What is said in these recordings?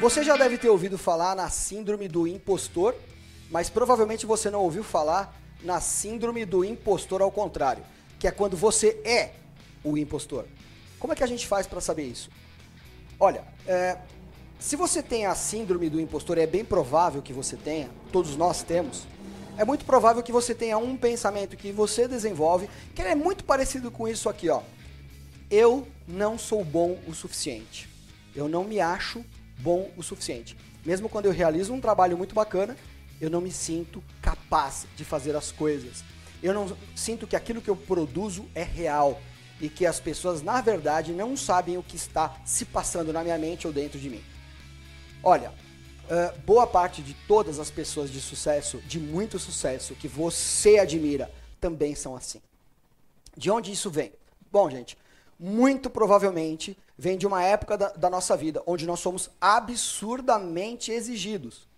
Você já deve ter ouvido falar na síndrome do impostor, mas provavelmente você não ouviu falar na síndrome do impostor ao contrário, que é quando você é o impostor. Como é que a gente faz para saber isso? Olha, é, se você tem a síndrome do impostor, é bem provável que você tenha, todos nós temos. É muito provável que você tenha um pensamento que você desenvolve, que é muito parecido com isso aqui, ó. Eu não sou bom o suficiente. Eu não me acho bom o suficiente. Mesmo quando eu realizo um trabalho muito bacana, eu não me sinto capaz de fazer as coisas. Eu não sinto que aquilo que eu produzo é real e que as pessoas, na verdade, não sabem o que está se passando na minha mente ou dentro de mim. Olha, uh, boa parte de todas as pessoas de sucesso, de muito sucesso, que você admira, também são assim. De onde isso vem? Bom, gente, muito provavelmente vem de uma época da, da nossa vida onde nós somos absurdamente exigidos,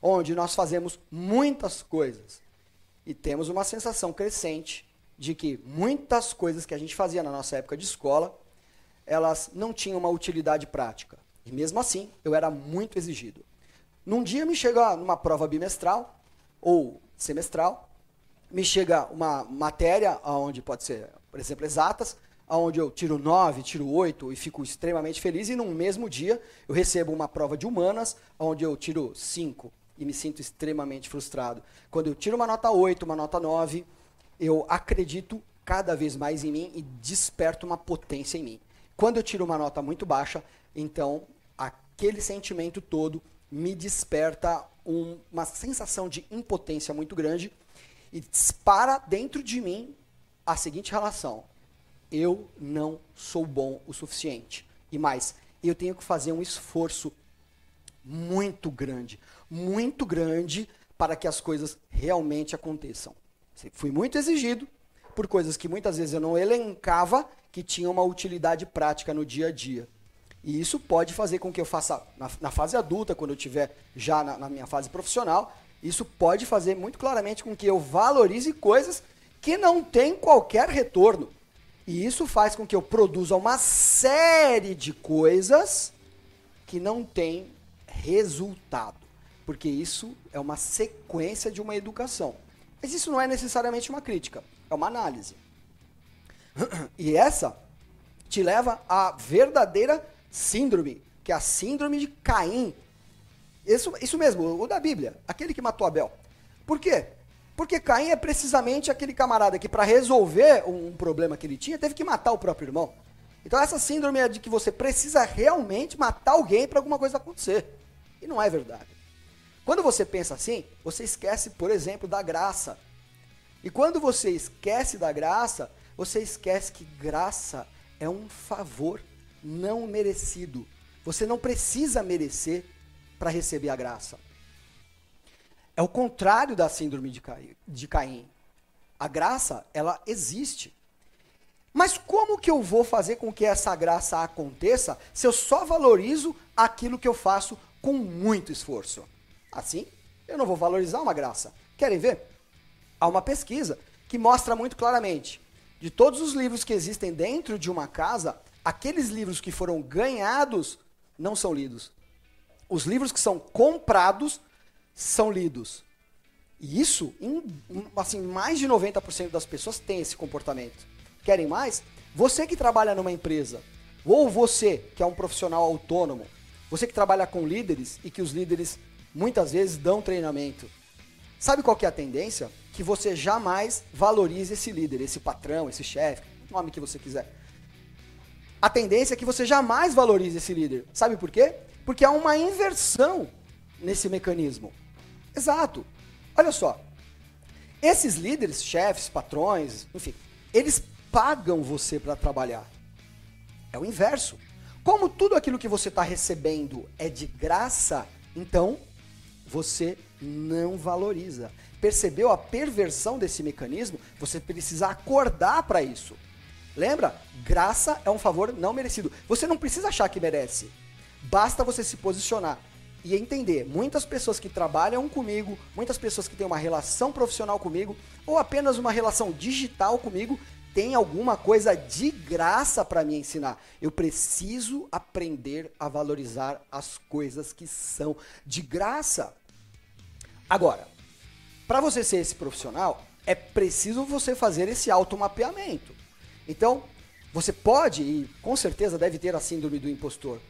onde nós fazemos muitas coisas e temos uma sensação crescente de que muitas coisas que a gente fazia na nossa época de escola, elas não tinham uma utilidade prática. E mesmo assim, eu era muito exigido. Num dia me chega numa prova bimestral ou semestral, me chega uma matéria onde pode ser, por exemplo, exatas, onde eu tiro 9, tiro 8 e fico extremamente feliz, e num mesmo dia eu recebo uma prova de humanas, onde eu tiro 5 e me sinto extremamente frustrado. Quando eu tiro uma nota 8, uma nota 9, eu acredito cada vez mais em mim e desperto uma potência em mim. Quando eu tiro uma nota muito baixa, então aquele sentimento todo me desperta um, uma sensação de impotência muito grande e dispara dentro de mim a seguinte relação: eu não sou bom o suficiente. E mais, eu tenho que fazer um esforço muito grande, muito grande para que as coisas realmente aconteçam. Fui muito exigido por coisas que muitas vezes eu não elencava que tinham uma utilidade prática no dia a dia. E isso pode fazer com que eu faça, na, na fase adulta, quando eu estiver já na, na minha fase profissional, isso pode fazer muito claramente com que eu valorize coisas que não têm qualquer retorno. E isso faz com que eu produza uma série de coisas que não têm resultado. Porque isso é uma sequência de uma educação. Mas isso não é necessariamente uma crítica, é uma análise. E essa te leva à verdadeira síndrome, que é a síndrome de Caim. Isso, isso mesmo, o da Bíblia, aquele que matou Abel. Por quê? Porque Caim é precisamente aquele camarada que, para resolver um problema que ele tinha, teve que matar o próprio irmão. Então, essa síndrome é de que você precisa realmente matar alguém para alguma coisa acontecer. E não é verdade. Quando você pensa assim, você esquece, por exemplo, da graça. E quando você esquece da graça, você esquece que graça é um favor não merecido. Você não precisa merecer para receber a graça. É o contrário da síndrome de Caim. A graça, ela existe. Mas como que eu vou fazer com que essa graça aconteça se eu só valorizo aquilo que eu faço com muito esforço? Assim, eu não vou valorizar uma graça. Querem ver? Há uma pesquisa que mostra muito claramente de todos os livros que existem dentro de uma casa, aqueles livros que foram ganhados não são lidos. Os livros que são comprados são lidos. E isso, em, assim, mais de 90% das pessoas tem esse comportamento. Querem mais? Você que trabalha numa empresa, ou você que é um profissional autônomo, você que trabalha com líderes e que os líderes muitas vezes dão treinamento. Sabe qual que é a tendência? Que você jamais valorize esse líder, esse patrão, esse chefe, nome que você quiser. A tendência é que você jamais valorize esse líder. Sabe por quê? Porque há uma inversão nesse mecanismo. Exato. Olha só. Esses líderes, chefes, patrões, enfim, eles pagam você para trabalhar. É o inverso. Como tudo aquilo que você está recebendo é de graça, então você não valoriza. Percebeu a perversão desse mecanismo? Você precisa acordar para isso. Lembra? Graça é um favor não merecido. Você não precisa achar que merece. Basta você se posicionar e entender. Muitas pessoas que trabalham comigo, muitas pessoas que têm uma relação profissional comigo, ou apenas uma relação digital comigo, tem alguma coisa de graça para me ensinar. Eu preciso aprender a valorizar as coisas que são de graça. Agora, para você ser esse profissional, é preciso você fazer esse automapeamento. Então, você pode, e com certeza deve ter a síndrome do impostor,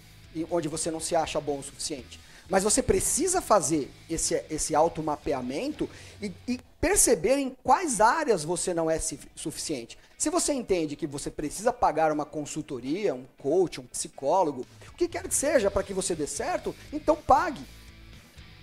onde você não se acha bom o suficiente. Mas você precisa fazer esse, esse automapeamento e, e perceber em quais áreas você não é suficiente. Se você entende que você precisa pagar uma consultoria, um coach, um psicólogo, o que quer que seja para que você dê certo, então pague.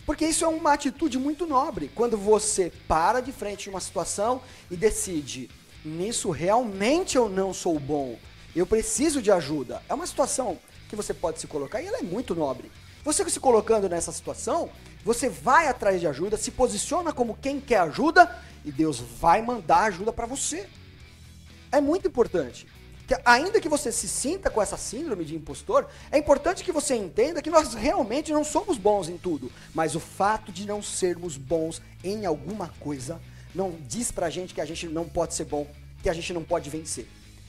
Porque isso é uma atitude muito nobre. Quando você para de frente de uma situação e decide, nisso realmente eu não sou bom, eu preciso de ajuda. É uma situação que você pode se colocar e ela é muito nobre. Você se colocando nessa situação, você vai atrás de ajuda, se posiciona como quem quer ajuda e Deus vai mandar ajuda para você. É muito importante. Que, ainda que você se sinta com essa síndrome de impostor, é importante que você entenda que nós realmente não somos bons em tudo. Mas o fato de não sermos bons em alguma coisa não diz pra gente que a gente não pode ser bom, que a gente não pode vencer.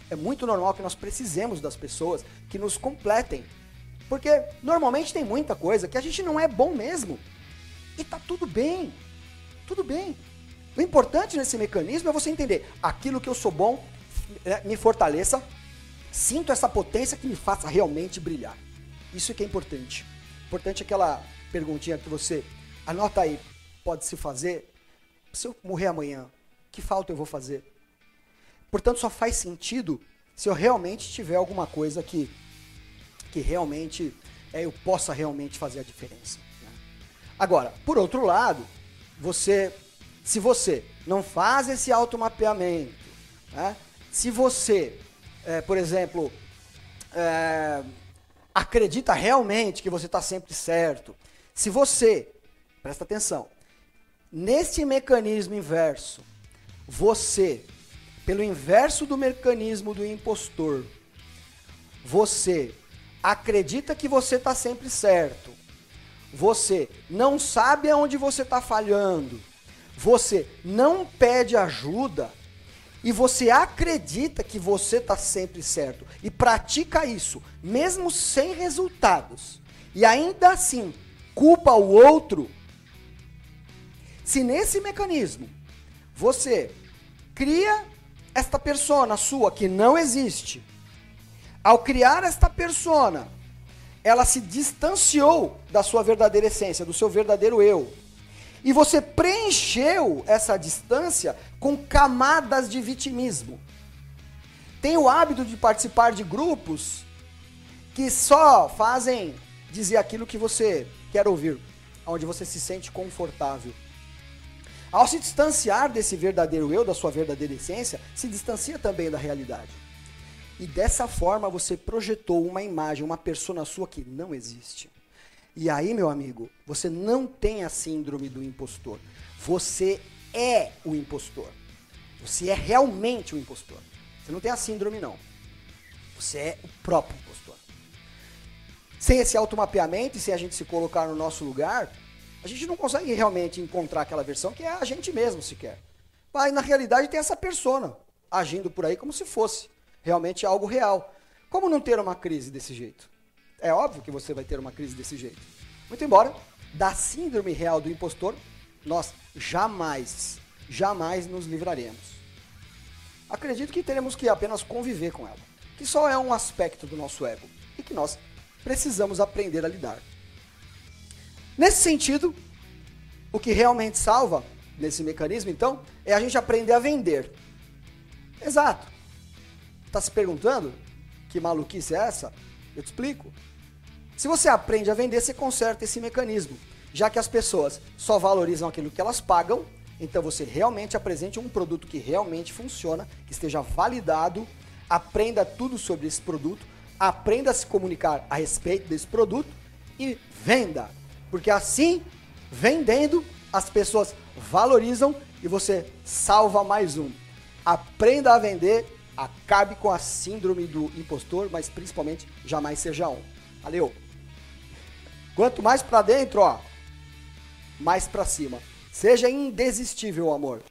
É muito normal que nós precisemos das pessoas que nos completem. Porque normalmente tem muita coisa que a gente não é bom mesmo. E tá tudo bem. Tudo bem. O importante nesse mecanismo é você entender aquilo que eu sou bom, né, me fortaleça, sinto essa potência que me faça realmente brilhar. Isso que é importante. Importante é aquela perguntinha que você anota aí, pode se fazer. Se eu morrer amanhã, que falta eu vou fazer? Portanto, só faz sentido se eu realmente tiver alguma coisa que, que realmente é, eu possa realmente fazer a diferença. Né? Agora, por outro lado, você, se você não faz esse automapeamento, né? se você, é, por exemplo, é, acredita realmente que você está sempre certo, se você, presta atenção, nesse mecanismo inverso, você pelo inverso do mecanismo do impostor, você acredita que você está sempre certo, você não sabe aonde você está falhando, você não pede ajuda. E você acredita que você está sempre certo. E pratica isso, mesmo sem resultados, e ainda assim culpa o outro, se nesse mecanismo você cria esta persona sua que não existe, ao criar esta persona, ela se distanciou da sua verdadeira essência, do seu verdadeiro eu. E você preencheu essa distância com camadas de vitimismo. Tem o hábito de participar de grupos que só fazem dizer aquilo que você quer ouvir, onde você se sente confortável. Ao se distanciar desse verdadeiro eu, da sua verdadeira essência, se distancia também da realidade. E dessa forma você projetou uma imagem, uma persona sua que não existe. E aí, meu amigo, você não tem a síndrome do impostor. Você é o impostor. Você é realmente o impostor. Você não tem a síndrome, não. Você é o próprio impostor. Sem esse automapeamento e sem a gente se colocar no nosso lugar, a gente não consegue realmente encontrar aquela versão que é a gente mesmo sequer. Mas na realidade tem essa persona agindo por aí como se fosse realmente algo real. Como não ter uma crise desse jeito? É óbvio que você vai ter uma crise desse jeito. Muito embora, da síndrome real do impostor, nós jamais, jamais nos livraremos. Acredito que teremos que apenas conviver com ela, que só é um aspecto do nosso ego e que nós precisamos aprender a lidar. Nesse sentido, o que realmente salva nesse mecanismo, então, é a gente aprender a vender. Exato. Está se perguntando que maluquice é essa? Eu te explico. Se você aprende a vender, você conserta esse mecanismo. Já que as pessoas só valorizam aquilo que elas pagam, então você realmente apresente um produto que realmente funciona, que esteja validado, aprenda tudo sobre esse produto, aprenda a se comunicar a respeito desse produto e venda. Porque assim, vendendo, as pessoas valorizam e você salva mais um. Aprenda a vender, acabe com a síndrome do impostor, mas principalmente jamais seja um. Valeu. Quanto mais para dentro, ó, mais para cima. Seja indesistível, amor.